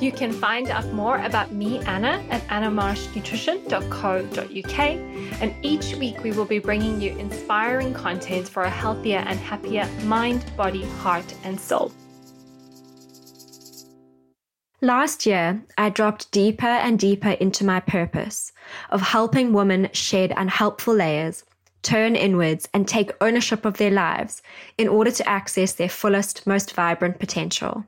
You can find out more about me, Anna, at annamarshnutrition.co.uk. And each week we will be bringing you inspiring content for a healthier and happier mind, body, heart, and soul. Last year, I dropped deeper and deeper into my purpose of helping women shed unhelpful layers, turn inwards, and take ownership of their lives in order to access their fullest, most vibrant potential.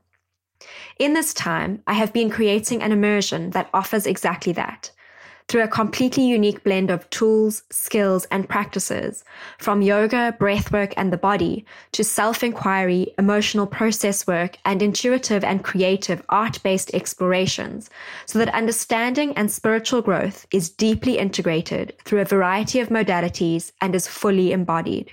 In this time, I have been creating an immersion that offers exactly that through a completely unique blend of tools, skills, and practices, from yoga, breathwork, and the body, to self inquiry, emotional process work, and intuitive and creative art based explorations, so that understanding and spiritual growth is deeply integrated through a variety of modalities and is fully embodied.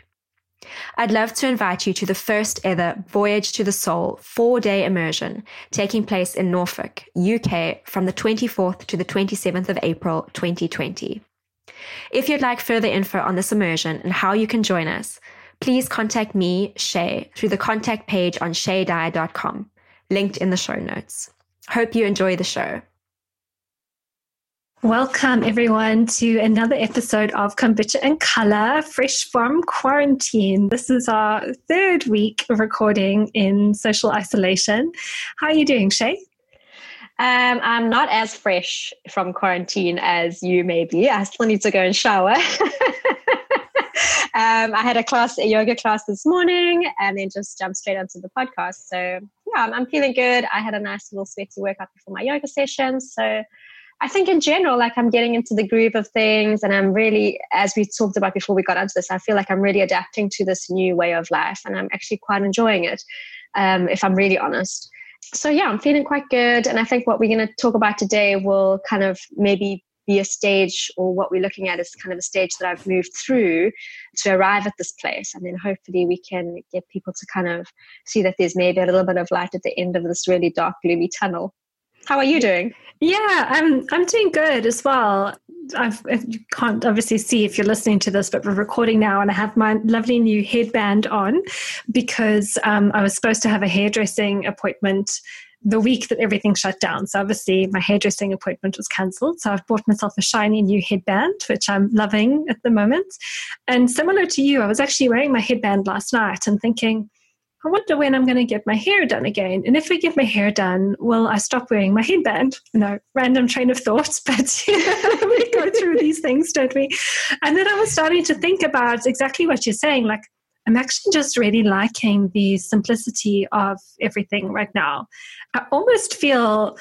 I'd love to invite you to the first ever Voyage to the Soul four day immersion taking place in Norfolk, UK from the 24th to the 27th of April 2020. If you'd like further info on this immersion and how you can join us, please contact me, Shay, through the contact page on shaydyer.com, linked in the show notes. Hope you enjoy the show. Welcome, everyone, to another episode of Kombucha and Color, fresh from quarantine. This is our third week of recording in social isolation. How are you doing, Shay? Um, I'm not as fresh from quarantine as you may be. I still need to go and shower. um, I had a class, a yoga class this morning, and then just jumped straight onto the podcast. So, yeah, I'm, I'm feeling good. I had a nice little sweaty workout before my yoga session. So, I think in general, like I'm getting into the groove of things, and I'm really, as we talked about before we got onto this, I feel like I'm really adapting to this new way of life, and I'm actually quite enjoying it, um, if I'm really honest. So yeah, I'm feeling quite good, and I think what we're going to talk about today will kind of maybe be a stage, or what we're looking at is kind of a stage that I've moved through to arrive at this place, and then hopefully we can get people to kind of see that there's maybe a little bit of light at the end of this really dark, gloomy tunnel. How are you doing? Yeah, I'm I'm doing good as well. I've, can't obviously see if you're listening to this, but we're recording now, and I have my lovely new headband on because um, I was supposed to have a hairdressing appointment the week that everything shut down. So obviously my hairdressing appointment was cancelled. So I've bought myself a shiny new headband, which I'm loving at the moment. And similar to you, I was actually wearing my headband last night and thinking, I wonder when I'm going to get my hair done again. And if I get my hair done, will I stop wearing my headband? You know, random train of thoughts, but you know, we go through these things, don't we? And then I was starting to think about exactly what you're saying. Like, I'm actually just really liking the simplicity of everything right now. I almost feel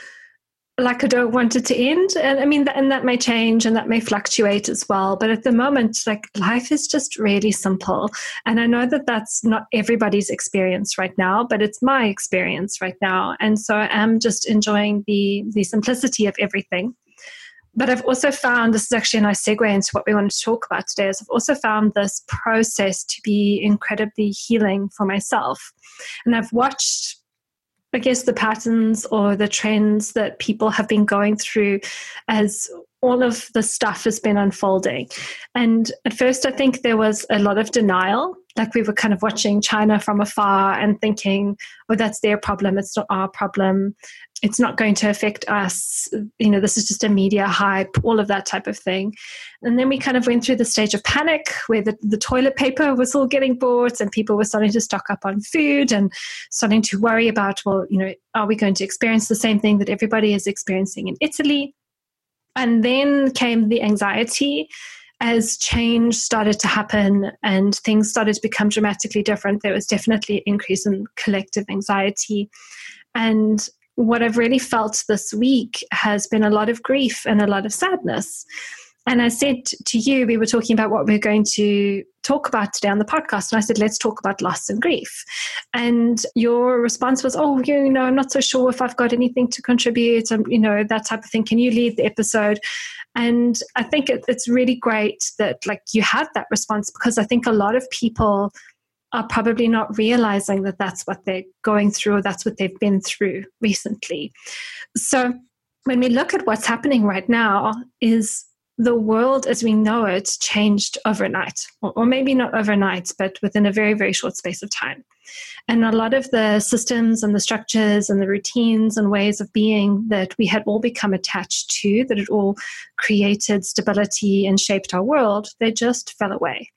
like I don't want it to end. And I mean, and that may change and that may fluctuate as well. But at the moment, like life is just really simple. And I know that that's not everybody's experience right now, but it's my experience right now. And so I am just enjoying the, the simplicity of everything. But I've also found this is actually a nice segue into what we want to talk about today. Is I've also found this process to be incredibly healing for myself. And I've watched I guess, the patterns or the trends that people have been going through as all of the stuff has been unfolding. And at first, I think there was a lot of denial. Like we were kind of watching China from afar and thinking, oh, that's their problem, it's not our problem. It's not going to affect us. You know this is just a media hype all of that type of thing. And then we kind of went through the stage of panic where the, the toilet paper was all getting bought and people were starting to stock up on food and starting to worry about well you know are we going to experience the same thing that everybody is experiencing in italy? And then came the anxiety as change started to happen and things started to become dramatically different there was definitely an increase in collective anxiety and what I've really felt this week has been a lot of grief and a lot of sadness. And I said to you, we were talking about what we're going to talk about today on the podcast. And I said, let's talk about loss and grief. And your response was, oh, you know, I'm not so sure if I've got anything to contribute, and, you know, that type of thing. Can you lead the episode? And I think it, it's really great that, like, you had that response because I think a lot of people are probably not realizing that that's what they're going through or that's what they've been through recently. So when we look at what's happening right now is the world as we know it changed overnight, or, or, maybe not overnight, but within a very, very short space of time. And a lot of the systems and the structures and the routines and ways of being that we had all become attached to, that it all created stability and shaped our world, they just fell away.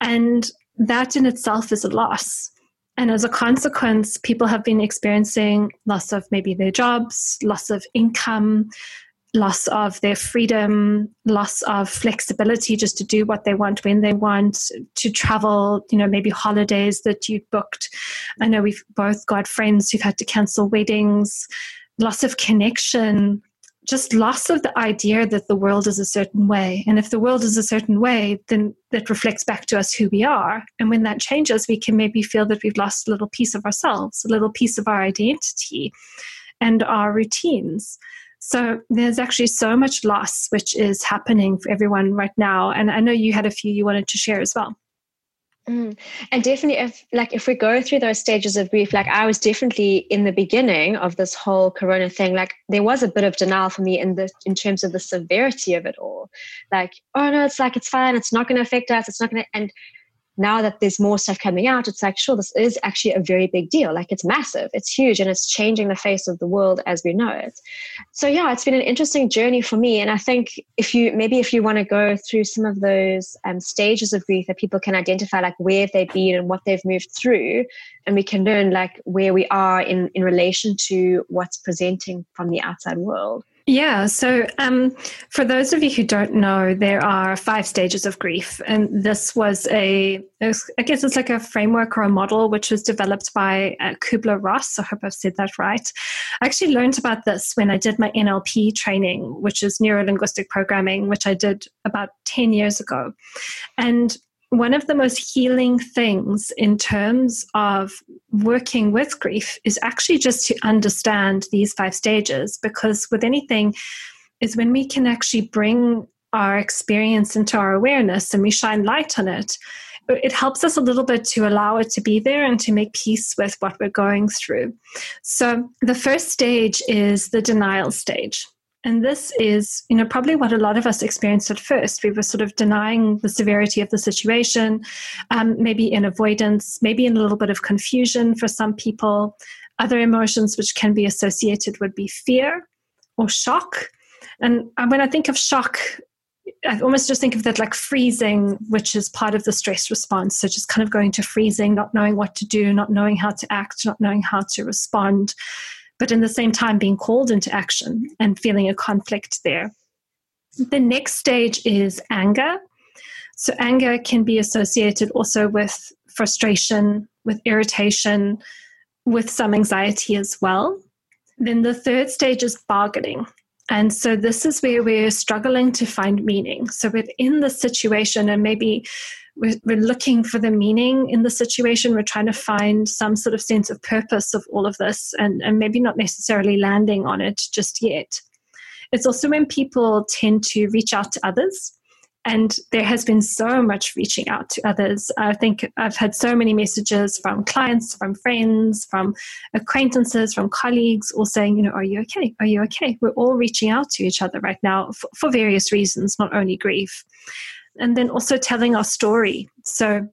And that in itself is a loss. And as a consequence, people have been experiencing loss of maybe their jobs, loss of income, loss of their freedom, loss of flexibility just to do what they want when they want, to travel, you know, maybe holidays that you booked. I know we've both got friends who've had to cancel weddings, loss of connection, just loss of the idea that the world is a certain way. And if the world is a certain way, then that reflects back to us who we are. And when that changes, we can maybe feel that we've lost a little piece of ourselves, a little piece of our identity and our routines. So there's actually so much loss which is happening for everyone right now. And I know you had a few you wanted to share as well. Mm. And definitely, if like if we go through those stages of grief, like I was definitely in the beginning of this whole Corona thing, like there was a bit of denial for me in the in terms of the severity of it all. Like, oh no, it's like it's fine, it's not going to affect us, it's not going to. And now that there's more stuff coming out, it's like, sure, this is actually a very big deal. Like it's massive, it's huge, and it's changing the face of the world as we know it. So yeah, it's been an interesting journey for me. And I think if you maybe if you want to go through some of those um, stages of grief that people can identify, like where they've been and what they've moved through, and we can learn like where we are in in relation to what's presenting from the outside world. Yeah. So, um, for those of you who don't know, there are five stages of grief. And this was a, I guess it's like a framework or a model which was developed by uh, Kubler Ross. I hope I've said that right. I actually learned about this when I did my NLP training, which is neuro linguistic programming, which I did about 10 years ago. And one of the most healing things in terms of working with grief is actually just to understand these five stages because with anything is when we can actually bring our experience into our awareness and we shine light on it it helps us a little bit to allow it to be there and to make peace with what we're going through. So the first stage is the denial stage and this is, you know, probably what a lot of us experienced at first. We were sort of denying the severity of the situation, um, maybe in avoidance, maybe in a little bit of confusion for some people. Other emotions which can be associated would be fear or shock. And when I think of shock, I almost just think of that like freezing, which is part of the stress response. So just kind of going to freezing, not knowing what to do, not knowing how to act, not knowing how to respond but in the same time being called into action and feeling a conflict there. The next stage is anger. So, anger can be associated also with frustration, with irritation, with some anxiety as well. Then the third stage is bargaining. And so, this is where we're struggling to find meaning. So, within the situation, and maybe we're, we're looking for the meaning in the situation. We're trying to find some sort of sense of purpose of all of this and, and maybe not necessarily landing on it just yet. It's also when people tend to reach out to others. And there has been so much reaching out to others. I think I've had so many messages from clients, from friends, from acquaintances, from colleagues, all saying, you know, are you okay? Are you okay? We're all reaching out to each other right now for, for various reasons, not only grief and then also telling our story. So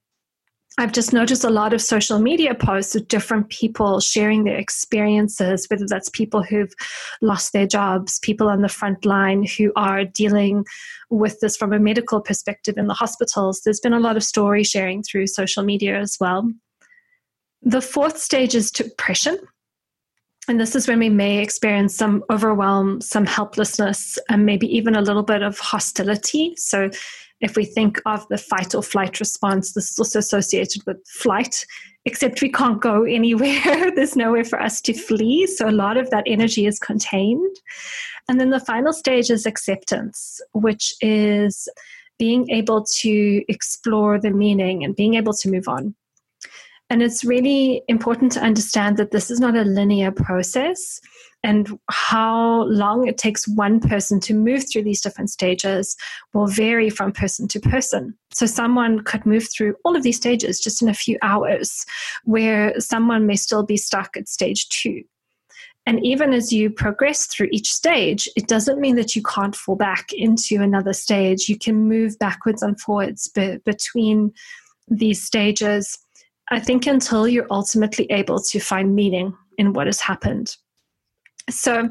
I've just noticed a lot of social media posts of different people sharing their experiences, whether that's people who've lost their jobs, people on the front line who are dealing with this from a medical perspective in the hospitals. There's been a lot of story sharing through social media as well. The fourth stage is depression. And this is when we may experience some overwhelm, some helplessness, and maybe even a little bit of hostility. So if we think of the fight or flight response, this is also associated with flight, except we can't go anywhere. There's nowhere for us to flee. So a lot of that energy is contained. And then the final stage is acceptance, which is being able to explore the meaning and being able to move on. And it's really important to understand that this is not a linear process and how long it takes one person to move through these different stages will vary from person to person. So, someone could move through all of these stages just in a few hours, where someone may still be stuck at stage two. And even as you progress through each stage, it doesn't mean that you can't fall back into another stage. You can move backwards and forwards be- between these stages. I think until you're ultimately able to find meaning in what has happened. So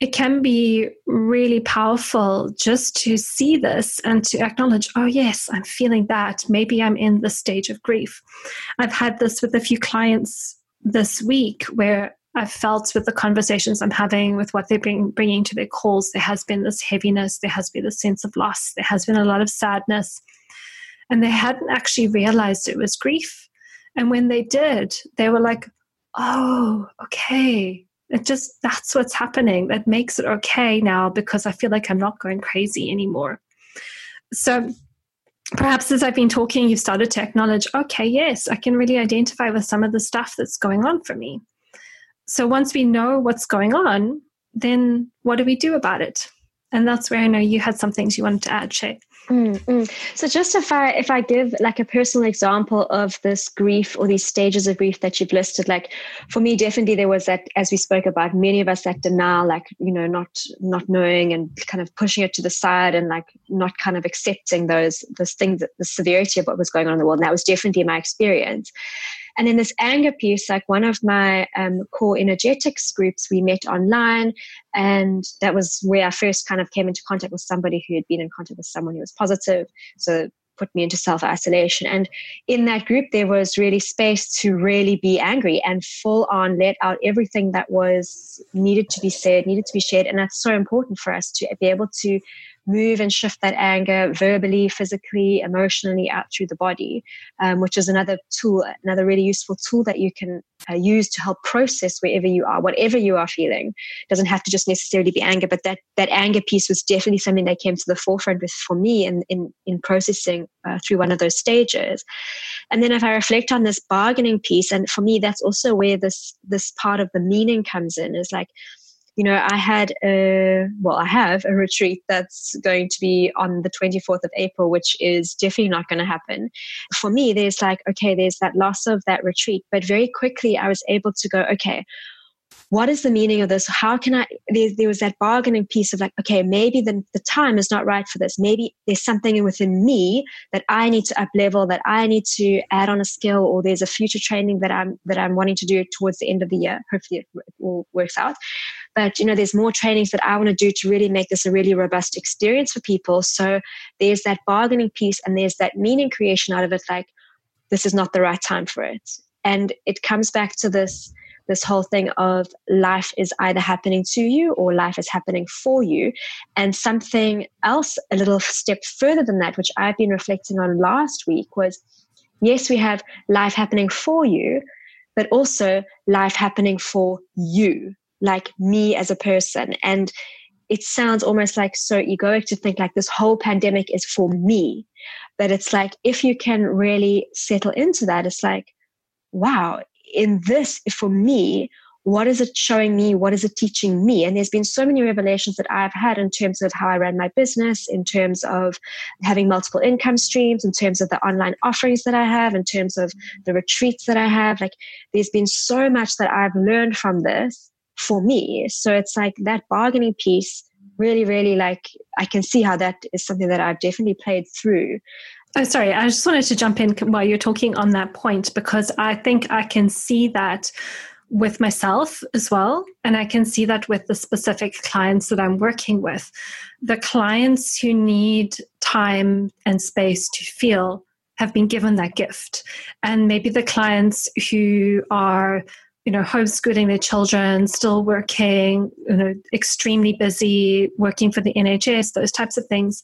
it can be really powerful just to see this and to acknowledge, oh, yes, I'm feeling that. Maybe I'm in the stage of grief. I've had this with a few clients this week where I've felt with the conversations I'm having, with what they're bring, bringing to their calls, there has been this heaviness, there has been this sense of loss, there has been a lot of sadness. And they hadn't actually realized it was grief. And when they did, they were like, oh, okay, it just that's what's happening. That makes it okay now because i feel like i'm not going crazy anymore. So perhaps as i've been talking you've started to acknowledge okay yes i can really identify with some of the stuff that's going on for me. So once we know what's going on then what do we do about it? And that's where i know you had some things you wanted to add shay Mm, mm. So just if I if I give like a personal example of this grief or these stages of grief that you've listed, like for me, definitely there was that as we spoke about, many of us that denial, like you know, not not knowing and kind of pushing it to the side and like not kind of accepting those those things, the severity of what was going on in the world. And that was definitely my experience. And then this anger piece, like one of my um, core energetics groups, we met online. And that was where I first kind of came into contact with somebody who had been in contact with someone who was positive. So it put me into self isolation. And in that group, there was really space to really be angry and full on let out everything that was needed to be said, needed to be shared. And that's so important for us to be able to move and shift that anger verbally, physically, emotionally out through the body, um, which is another tool, another really useful tool that you can uh, use to help process wherever you are, whatever you are feeling. It doesn't have to just necessarily be anger, but that that anger piece was definitely something that came to the forefront with for me in in, in processing uh, through one of those stages. And then if I reflect on this bargaining piece, and for me, that's also where this this part of the meaning comes in, is like you know, I had a, well, I have a retreat that's going to be on the 24th of April, which is definitely not going to happen. For me, there's like, okay, there's that loss of that retreat. But very quickly, I was able to go, okay, what is the meaning of this? How can I? There, there was that bargaining piece of like, okay, maybe the, the time is not right for this. Maybe there's something within me that I need to up level, that I need to add on a skill, or there's a future training that I'm that I'm wanting to do towards the end of the year. Hopefully, it, it all works out. But you know, there's more trainings that I want to do to really make this a really robust experience for people. So there's that bargaining piece, and there's that meaning creation out of it. Like, this is not the right time for it, and it comes back to this this whole thing of life is either happening to you or life is happening for you. And something else, a little step further than that, which I've been reflecting on last week, was yes, we have life happening for you, but also life happening for you, like me as a person. And it sounds almost like so egoic to think like this whole pandemic is for me. But it's like, if you can really settle into that, it's like, wow, in this, for me, what is it showing me? What is it teaching me? And there's been so many revelations that I've had in terms of how I ran my business, in terms of having multiple income streams, in terms of the online offerings that I have, in terms of the retreats that I have. Like, there's been so much that I've learned from this for me. So it's like that bargaining piece really, really like, I can see how that is something that I've definitely played through. Oh, sorry. I just wanted to jump in while you're talking on that point because I think I can see that with myself as well. And I can see that with the specific clients that I'm working with. The clients who need time and space to feel have been given that gift. And maybe the clients who are you know homeschooling their children still working you know extremely busy working for the nhs those types of things.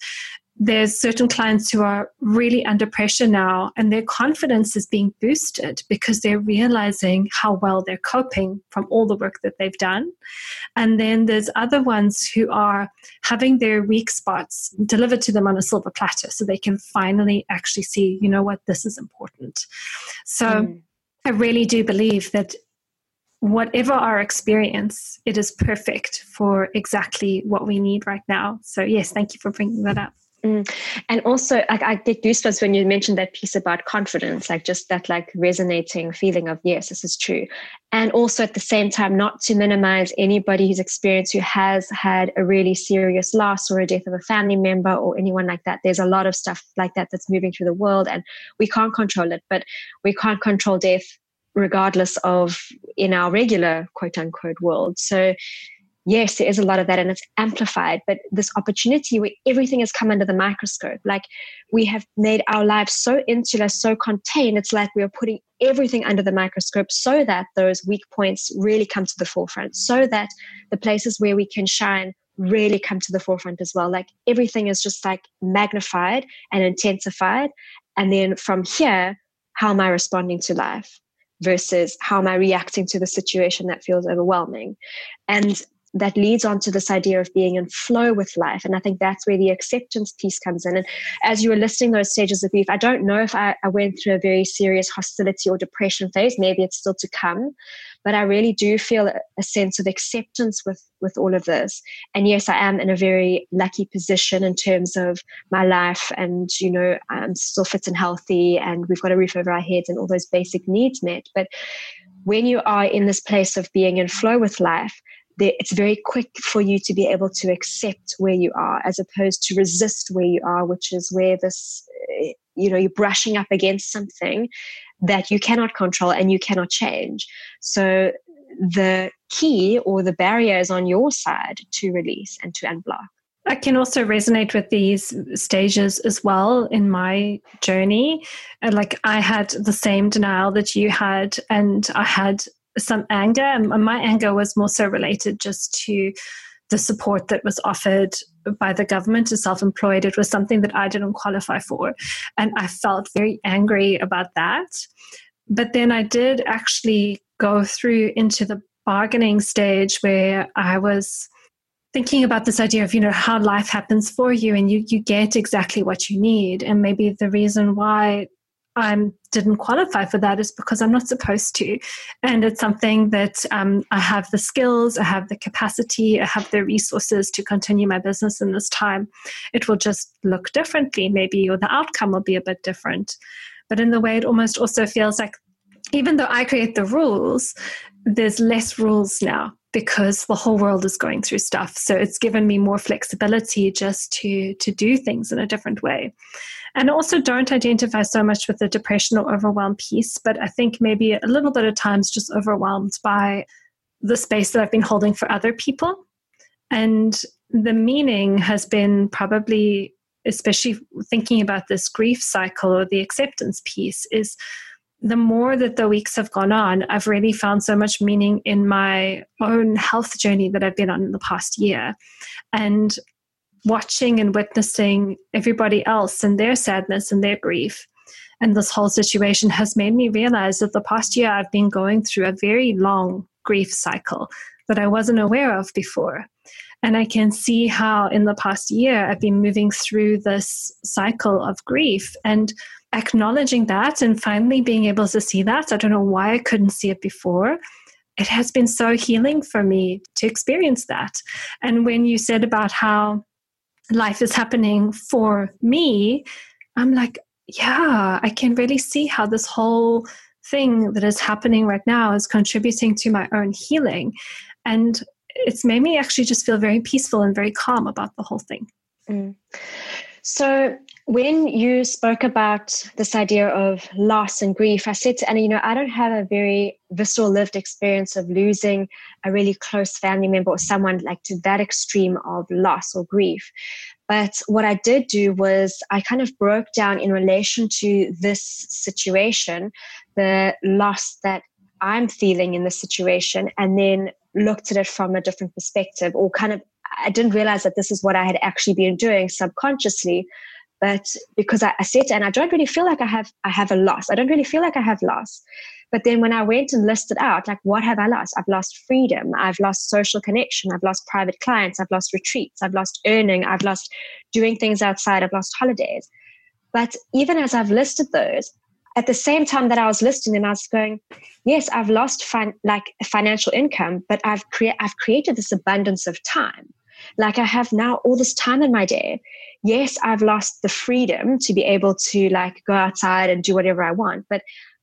There's certain clients who are really under pressure now and their confidence is being boosted because they're realizing how well they're coping from all the work that they've done. And then there's other ones who are having their weak spots delivered to them on a silver platter so they can finally actually see you know what this is important. So mm. i really do believe that whatever our experience, it is perfect for exactly what we need right now. So, yes, thank you for bringing that up. Mm. And also, like I get goosebumps when you mentioned that piece about confidence, like just that like resonating feeling of yes, this is true. And also at the same time, not to minimize anybody who's experienced who has had a really serious loss or a death of a family member or anyone like that. There's a lot of stuff like that that's moving through the world, and we can't control it, but we can't control death regardless of in our regular quote unquote world. So yes, there is a lot of that and it's amplified, but this opportunity where everything has come under the microscope, like we have made our lives so insular, so contained, it's like we are putting everything under the microscope so that those weak points really come to the forefront, so that the places where we can shine really come to the forefront as well. Like everything is just like magnified and intensified. And then from here, how am I responding to life? Versus how am I reacting to the situation that feels overwhelming? And that leads on to this idea of being in flow with life. And I think that's where the acceptance piece comes in. And as you were listing those stages of grief, I don't know if I, I went through a very serious hostility or depression phase. Maybe it's still to come. But I really do feel a, a sense of acceptance with, with all of this. And yes, I am in a very lucky position in terms of my life. And, you know, I'm still fit and healthy, and we've got a roof over our heads and all those basic needs met. But when you are in this place of being in flow with life, it's very quick for you to be able to accept where you are as opposed to resist where you are, which is where this, eh, you know, you're brushing up against something that you cannot control and you cannot change. So the key or the barrier is on your side to release and to unblock. I can also resonate with these stages as well in my journey. Like I had the same denial that you had, and I had some anger. And my anger was more so related just to the support that was offered by the government to self employed. It was something that I didn't qualify for. And I felt very angry about that. But then I did actually go through into the bargaining stage where I was thinking about this idea of you know how life happens for you and you you get exactly what you need and maybe the reason why I didn't qualify for that is because I'm not supposed to. And it's something that um, I have the skills, I have the capacity, I have the resources to continue my business in this time. It will just look differently, maybe, or the outcome will be a bit different. But in the way, it almost also feels like even though I create the rules, there's less rules now because the whole world is going through stuff. So it's given me more flexibility just to to do things in a different way. And also don't identify so much with the depression or overwhelm piece but i think maybe a little bit of times just overwhelmed by the space that i've been holding for other people. And the meaning has been probably especially thinking about this grief cycle or the acceptance piece is the more that the weeks have gone on, I've really found so much meaning in my own health journey that I've been on in the past year. And watching and witnessing everybody else and their sadness and their grief. And this whole situation has made me realize that the past year I've been going through a very long grief cycle that I wasn't aware of before. And I can see how in the past year I've been moving through this cycle of grief. And acknowledging that and finally being able to see that. I don't know why I couldn't see it before. It has been so healing for me to experience that. And when you said about how life is happening for me, I'm like, yeah, I can really see how this whole thing that is happening right now is contributing to my own healing. And it's made me actually just feel very peaceful and very calm about the whole thing. Mm. So, when you spoke about this idea of loss and grief, I said to Anna, you know, I don't have a very visceral lived experience of losing a really close family member or someone like to that extreme of loss or grief. But what I did do was I kind of broke down in relation to this situation, the loss that I'm feeling in this situation, and then looked at it from a different perspective or kind of I didn't realize that this is what I had actually been doing subconsciously. But because I, I said, and I don't really feel like I have I have a loss. I don't really feel like I have loss. But then when I went and listed out, like, what have I lost? I've lost freedom. I've lost social connection. I've lost private clients. I've lost retreats. I've lost earning. I've lost doing things outside. I've lost holidays. But even as I've listed those, at the same time that I was listing them, I was going, yes, I've lost fin- like financial income, but I've, crea- I've created this abundance of time. Like I have now all this time in my day. Yes, I've lost the freedom to be able to like go outside and do whatever I want, but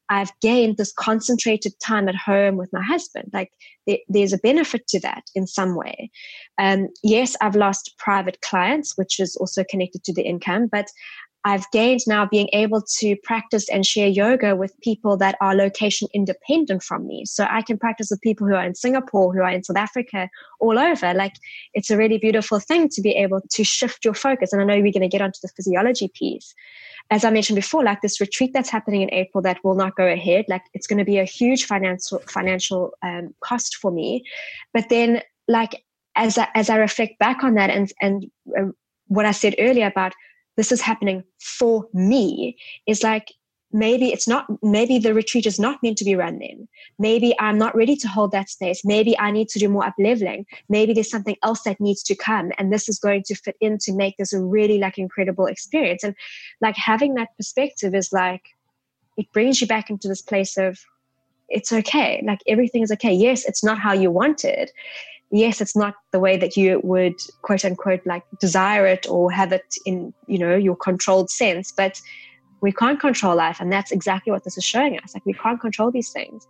I've gained this concentrated time at home with my husband. Like there, there's a benefit to that in some way. Um, yes, I've lost private clients, which is also connected to the income, but I've gained now being able to practice and share yoga with people that are location independent from me. So I can practice with people who are in Singapore, who are in South Africa, all over. Like it's a really beautiful thing to be able to shift your focus. And I know we're going to get onto the physiology piece. As I mentioned before, like this retreat that's happening in April that will not go ahead, like it's going to be a huge financial financial um, cost for me. But then, like as I, as I reflect back on that and and uh, what I said earlier about this is happening for me is like maybe it's not maybe the retreat is not meant to be run then maybe i'm not ready to hold that space. Maybe i need to do more up leveling maybe there's something else that needs to come and this is going to fit in to make this a really like incredible experience. And like having that perspective is like it brings you back into this place of it's okay. Like everything is okay. Yes it's not how you wanted yes it's not the way that you would quote unquote like desire it or have it in you know your controlled sense but we can't control life and that's exactly what this is showing us like we can't control these things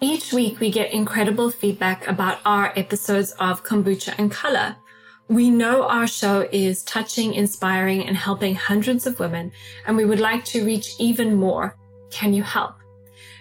each week we get incredible feedback about our episodes of kombucha and color we know our show is touching, inspiring, and helping hundreds of women, and we would like to reach even more. Can you help?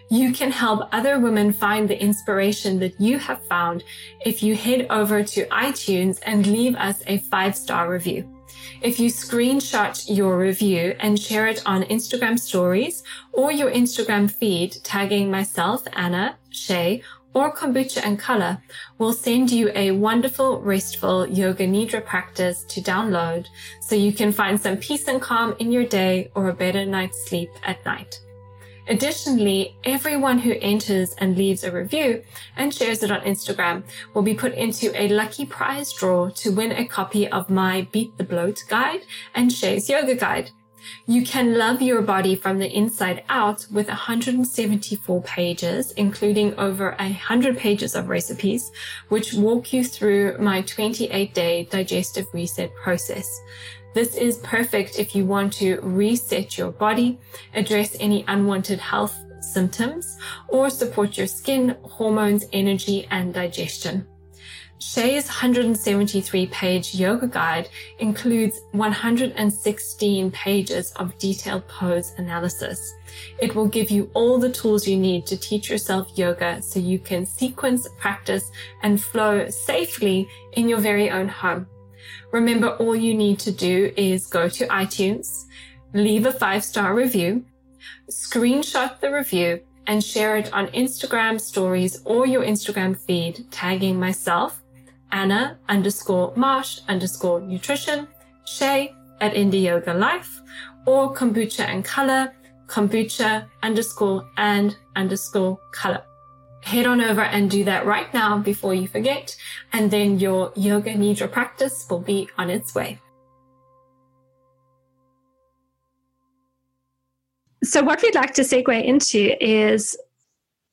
You can help other women find the inspiration that you have found if you head over to iTunes and leave us a five star review. If you screenshot your review and share it on Instagram stories or your Instagram feed, tagging myself, Anna, Shay, or Kombucha and Color, we'll send you a wonderful, restful yoga nidra practice to download so you can find some peace and calm in your day or a better night's sleep at night. Additionally, everyone who enters and leaves a review and shares it on Instagram will be put into a lucky prize draw to win a copy of my Beat the Bloat guide and Shay's yoga guide. You can love your body from the inside out with 174 pages, including over 100 pages of recipes, which walk you through my 28 day digestive reset process. This is perfect if you want to reset your body, address any unwanted health symptoms, or support your skin, hormones, energy, and digestion. Shay's 173 page yoga guide includes 116 pages of detailed pose analysis. It will give you all the tools you need to teach yourself yoga so you can sequence, practice, and flow safely in your very own home. Remember, all you need to do is go to iTunes, leave a five star review, screenshot the review, and share it on Instagram stories or your Instagram feed, tagging myself, Anna underscore Marsh underscore nutrition, Shay at Indie Yoga Life, or kombucha and color, kombucha underscore and underscore color head on over and do that right now before you forget. And then your yoga nidra practice will be on its way. So, what we'd like to segue into is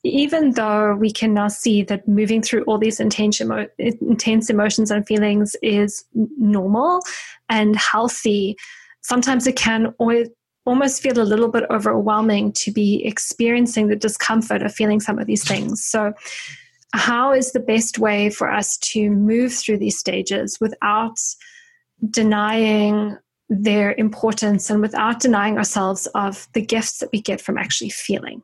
even though we can now see that moving through all these intense, emo- intense emotions and feelings is normal and healthy, sometimes it can always almost feel a little bit overwhelming to be experiencing the discomfort of feeling some of these things. So, how is the best way for us to move through these stages without denying their importance and without denying ourselves of the gifts that we get from actually feeling?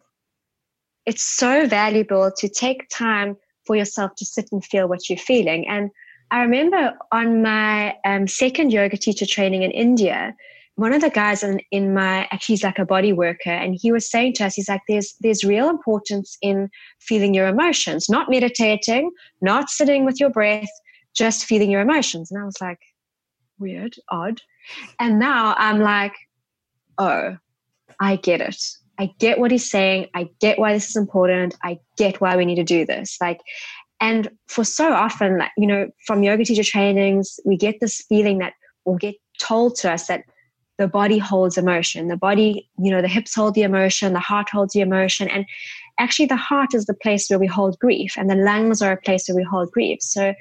It's so valuable to take time for yourself to sit and feel what you're feeling. And I remember on my um, second yoga teacher training in India, one of the guys in, in my actually he's like a body worker and he was saying to us he's like there's there's real importance in feeling your emotions not meditating not sitting with your breath just feeling your emotions. And i was like weird odd. And now i'm like oh i get it. I get what he's saying. I get why this is important. I get why we need to do this. Like and for so often like you know from yoga teacher trainings we get this feeling that we'll get told to us that the body holds emotion. The body you know the hips hold the emotion the heart holds the emotion and actually the heart is the place where we hold grief and the lungs are a place where we hold grief. So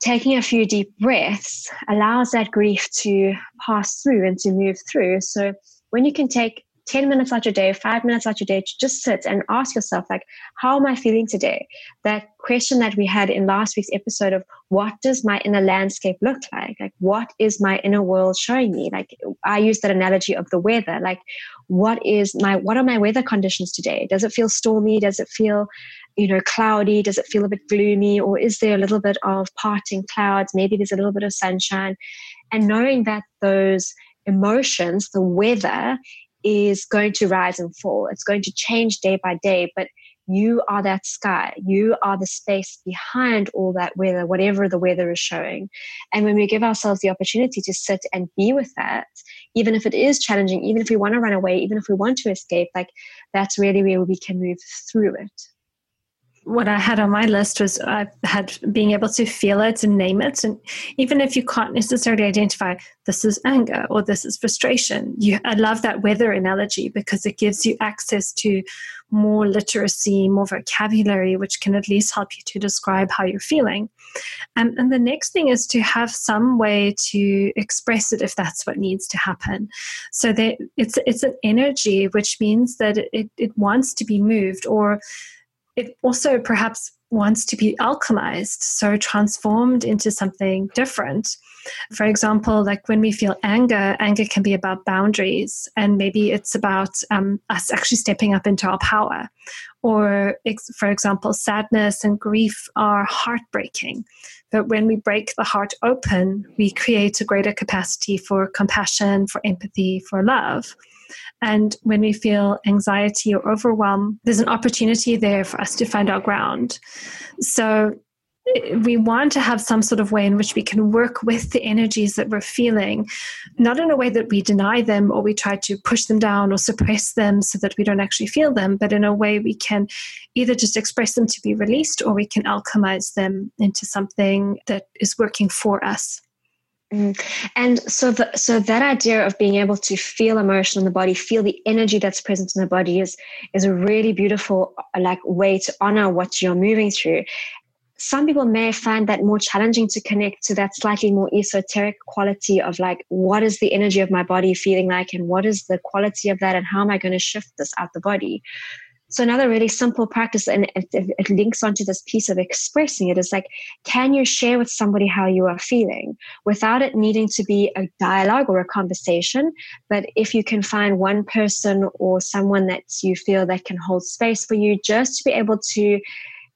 taking a few deep breaths allows that grief to pass through and to move through. So when you can take 10 minutes out your day, five minutes out your day to just sit and ask yourself, like, how am I feeling today? That question that we had in last week's episode of what does my inner landscape look like? Like, what is my inner world showing me? Like, I use that analogy of the weather. Like, what is my, what are my weather conditions today? Does it feel stormy? Does it feel, you know, cloudy? Does it feel a bit gloomy? Or is there a little bit of parting clouds? Maybe there's a little bit of sunshine. And knowing that those emotions, the weather is going to rise and fall. It's going to change day by day, but you are that sky. You are the space behind all that weather, whatever the weather is showing. And when we give ourselves the opportunity to sit and be with that, even if it is challenging, even if we want to run away, even if we want to escape, like that's really where we can move through it what I had on my list was I had being able to feel it and name it. And even if you can't necessarily identify this is anger or this is frustration, you I love that weather analogy because it gives you access to more literacy, more vocabulary, which can at least help you to describe how you're feeling. Um, and the next thing is to have some way to express it if that's what needs to happen. So that it's it's an energy, which means that it, it wants to be moved or it also perhaps wants to be alchemized, so transformed into something different. For example, like when we feel anger, anger can be about boundaries, and maybe it's about um, us actually stepping up into our power. Or, for example, sadness and grief are heartbreaking. But when we break the heart open, we create a greater capacity for compassion, for empathy, for love. And when we feel anxiety or overwhelm, there's an opportunity there for us to find our ground. So eh, we want to have some sort of way in which we can work with the energies that we're feeling, not in a way that we deny them or we try to push them down or suppress them so that we don't actually feel them, but in a way we can either just express them to be released or we can alchemize them into something that is working for us. Mm. And so, the, so that idea of being able to feel emotion in the body, feel the energy that's present in the body, is is a really beautiful like way to honor what you're moving through. Some people may find that more challenging to connect to that slightly more esoteric quality of like, what is the energy of my body feeling like, and what is the quality of that, and how am I going to shift this out the body? So another really simple practice, and it, it, links onto this piece of expressing it, is like, can you share with somebody how you are feeling without it needing to be a dialogue or a conversation? But if you can find one person or someone that you feel that can hold space for you, just to be able to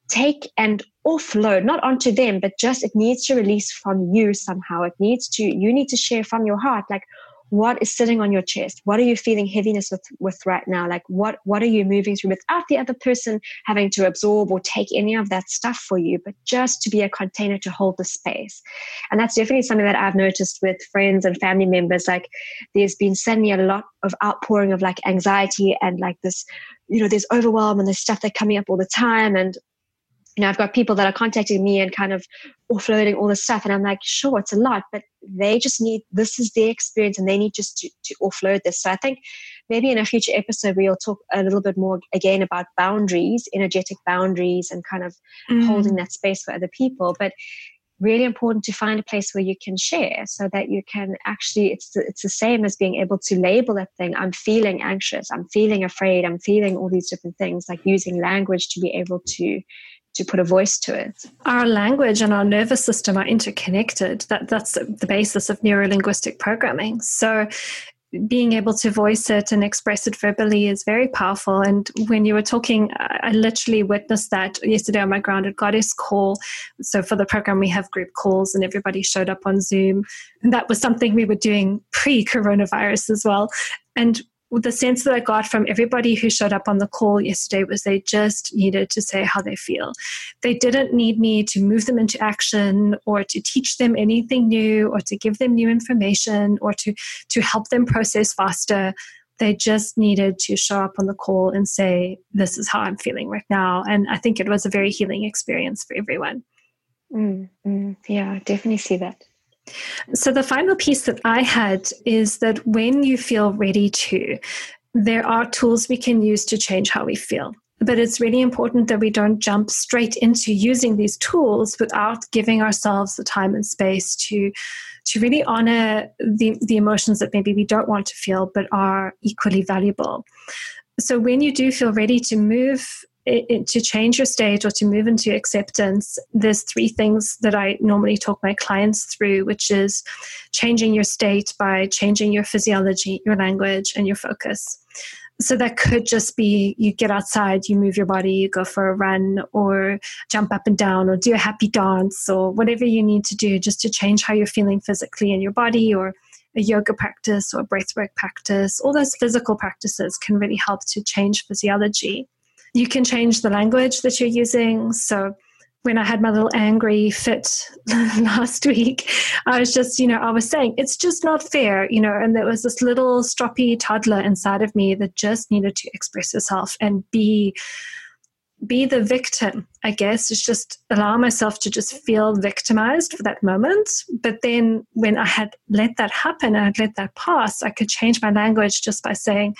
take and offload not onto them but just it needs to release from you somehow it needs to you need to share from your heart like what is sitting on your chest? What are you feeling heaviness with with right now? Like what what are you moving through without the other person having to absorb or take any of that stuff for you but just to be a container to hold the space? And that's definitely something that i've noticed with friends and family members. Like there's been suddenly a lot of outpouring of like anxiety and like this you know there's overwhelm and there's stuff that coming up all the time. And you know, I've got people that are contacting me and kind of offloading all this stuff. And I'm like, sure, it's a lot, but they just need, this is their experience and they need just to, to offload this. So I think maybe in a future episode, we'll talk a little bit more again about boundaries, energetic boundaries, and kind of mm. holding that space for other people. But really important to find a place where you can share so that you can actually it's the, it's the same as being able to label that thing i'm feeling anxious i'm feeling afraid i'm feeling all these different things like using language to be able to to put a voice to it. Our language and our nervous system are interconnected. That that's the basis of neurolinguistic programming. So being able to voice it and express it verbally is very powerful. And when you were talking, I literally witnessed that yesterday on my Grounded Goddess call. So for the program, we have group calls and everybody showed up on Zoom. And that was something we were doing pre coronavirus as well. And the sense that I got from everybody who showed up on the call yesterday was they just needed to say how they feel. They didn't need me to move them into action or to teach them anything new or to give them new information or to, to help them process faster. They just needed to show up on the call and say, This is how I'm feeling right now. And I think it was a very healing experience for everyone. Mm, mm, yeah, I definitely see that. So, the final piece that I had is that when you feel ready to, there are tools we can use to change how we feel. But it's really important that we don't jump straight into using these tools without giving ourselves the time and space to, to really honor the, the emotions that maybe we don't want to feel but are equally valuable. So, when you do feel ready to move to change your state or to move into acceptance, there's three things that I normally talk my clients through, which is changing your state by changing your physiology, your language, and your focus. So that could just be you get outside, you move your body, you go for a run, or jump up and down, or do a happy dance, or whatever you need to do just to change how you're feeling physically in your body, or a yoga practice or breathwork practice. All those physical practices can really help to change physiology you can change the language that you're using. So when I had my little angry fit last week, I was just, you know, I was saying, it's just not fair, you know, and there was this little stroppy toddler inside of me that just needed to express herself and be be the victim, I guess, is just allow myself to just feel victimized for that moment. But then when I had let that happen, I had let that pass, I could change my language just by saying,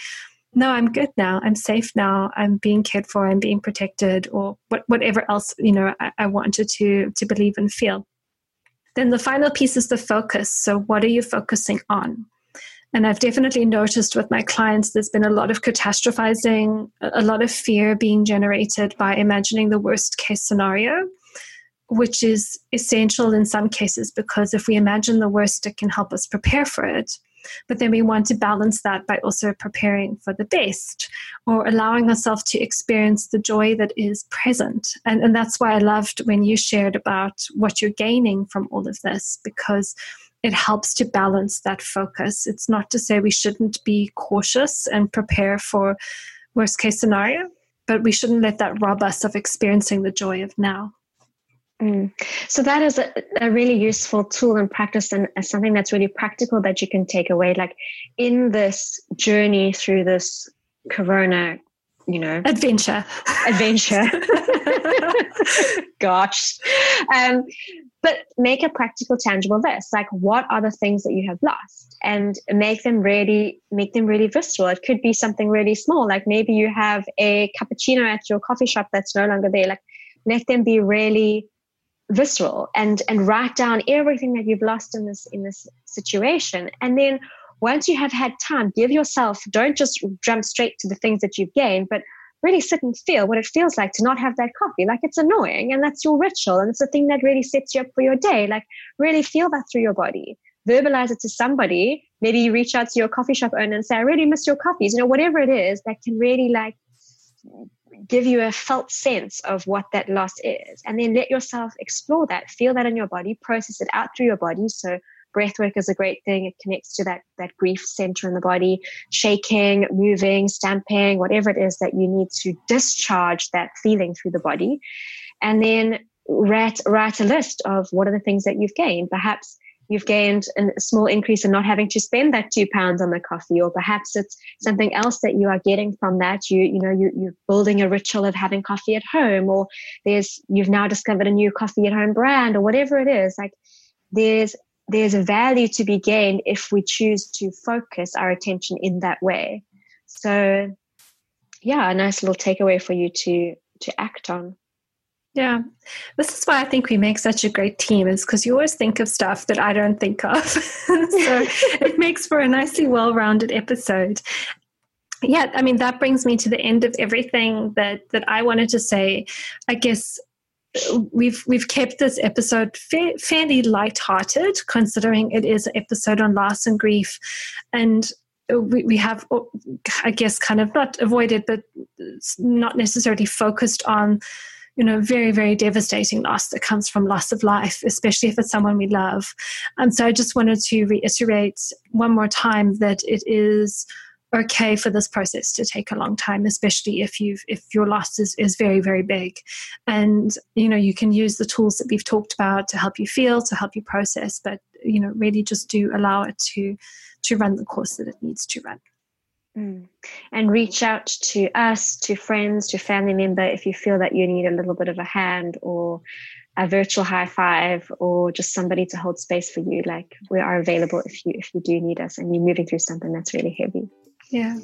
no, I'm good now. I'm safe now. I'm being cared for. I'm being protected, or what, whatever else you know I, I wanted to to believe and feel. Then the final piece is the focus. So, what are you focusing on? And I've definitely noticed with my clients, there's been a lot of catastrophizing, a lot of fear being generated by imagining the worst case scenario, which is essential in some cases because if we imagine the worst, it can help us prepare for it. But then we want to balance that by also preparing for the best or allowing ourselves to experience the joy that is present. And, and that's why I loved when you shared about what you're gaining from all of this because it helps to balance that focus. It's not to say we shouldn't be cautious and prepare for worst case scenario, but we shouldn't let that rob us of experiencing the joy of now. Mm. So that is a, a, really useful tool and practice and something that's really practical that you can take away. Like in this journey through this corona, you know, adventure, adventure. Gosh. Um, but make a practical, tangible list. Like what are the things that you have lost? And make them really, make them really visceral. It could be something really small. Like maybe you have a cappuccino at your coffee shop that's no longer there. Like let them be really visceral and and write down everything that you've lost in this in this situation. And then once you have had time give yourself don't just jump straight to the things that you've gained but really sit and feel what it feels like to not have that coffee. Like it's annoying and that's your ritual and it's the thing that really sets you up for your day. Like really feel that through your body. Verbalize it to somebody. Maybe you reach out to your coffee shop owner and say i really miss your coffees. You know whatever it is that can really like give you a felt sense of what that loss is. And then let yourself explore that feel that in your body process it out through your body. So breath work is a great thing. It connects to that that grief center in the body. Shaking moving stamping whatever it is that you need to discharge that feeling through the body. And then write write a list of what are the things that you've gained. Perhaps you've gained a small increase in not having to spend that two pounds on the coffee or perhaps it's something else that you are getting from that. You you know you, you're building a ritual of having coffee at home or there's you've now discovered a new coffee at home brand or whatever it is. Like there's there's a value to be gained if we choose to focus our attention in that way. So yeah a nice little takeaway for you to to act on yeah. This is why I think we make such a great team, is because you always think of stuff that I don't think of. so it makes for a nicely well rounded episode. Yeah, I mean, that brings me to the end of everything that, that I wanted to say. I guess uh, we've we've kept this episode fa- fairly light-hearted considering it is an episode on loss and grief and we, we have, uh, I guess, kind of not avoided, but uh, not necessarily focused on you know, very, very devastating loss that comes from loss of life, especially if it's someone we love. And so I just wanted to reiterate one more time that it is okay for this process to take a long time especially if you've if your loss is, is very very big and you know you can use the tools that we've talked about to help you feel to help you process but you know really just do allow it to to run the course that it needs to run Mm. And reach out to us, to friends, to family member if you feel that you need a little bit of a hand or a virtual high five or just somebody to hold space for you. Like we are available if you if you do need us and you're moving through something that's really heavy. Yeah.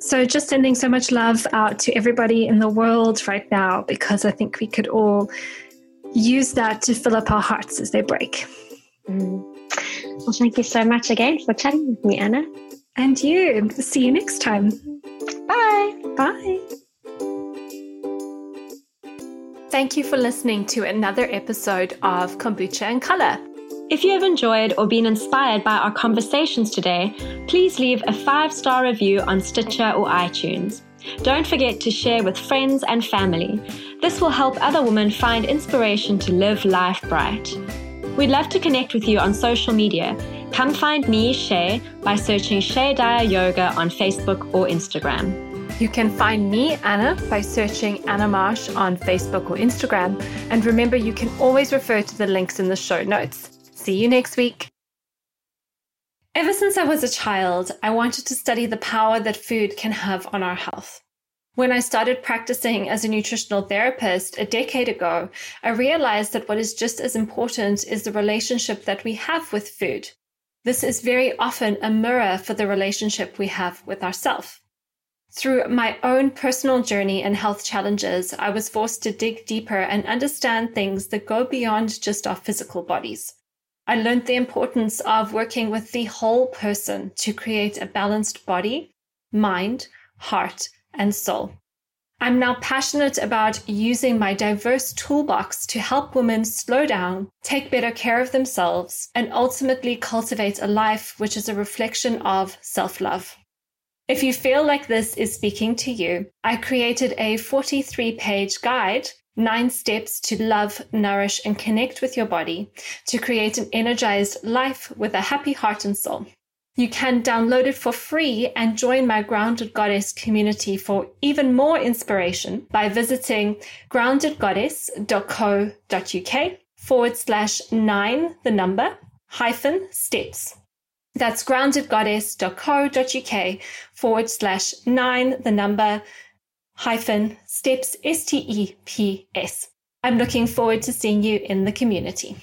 So just sending so much love out to everybody in the world right now because I think we could all use that to fill up our hearts as they break. Mm. Well, thank you so much again for chatting with me, Anna. And you. See you next time. Bye. Bye. Thank you for listening to another episode of Kombucha and Color. If you have enjoyed or been inspired by our conversations today, please leave a five star review on Stitcher or iTunes. Don't forget to share with friends and family. This will help other women find inspiration to live life bright. We'd love to connect with you on social media. Come find me, Shay, by searching Shay Dyer Yoga on Facebook or Instagram. You can find me, Anna, by searching Anna Marsh on Facebook or Instagram. And remember, you can always refer to the links in the show notes. See you next week. Ever since I was a child, I wanted to study the power that food can have on our health. When I started practicing as a nutritional therapist a decade ago, I realized that what is just as important is the relationship that we have with food. This is very often a mirror for the relationship we have with ourselves. Through my own personal journey and health challenges, I was forced to dig deeper and understand things that go beyond just our physical bodies. I learned the importance of working with the whole person to create a balanced body, mind, heart, and soul. I'm now passionate about using my diverse toolbox to help women slow down, take better care of themselves, and ultimately cultivate a life which is a reflection of self love. If you feel like this is speaking to you, I created a 43 page guide, Nine Steps to Love, Nourish, and Connect with Your Body to create an energized life with a happy heart and soul. You can download it for free and join my Grounded Goddess community for even more inspiration by visiting groundedgoddess.co.uk forward slash nine, the number, hyphen steps. That's groundedgoddess.co.uk forward slash nine, the number, hyphen steps, S T E P S. I'm looking forward to seeing you in the community.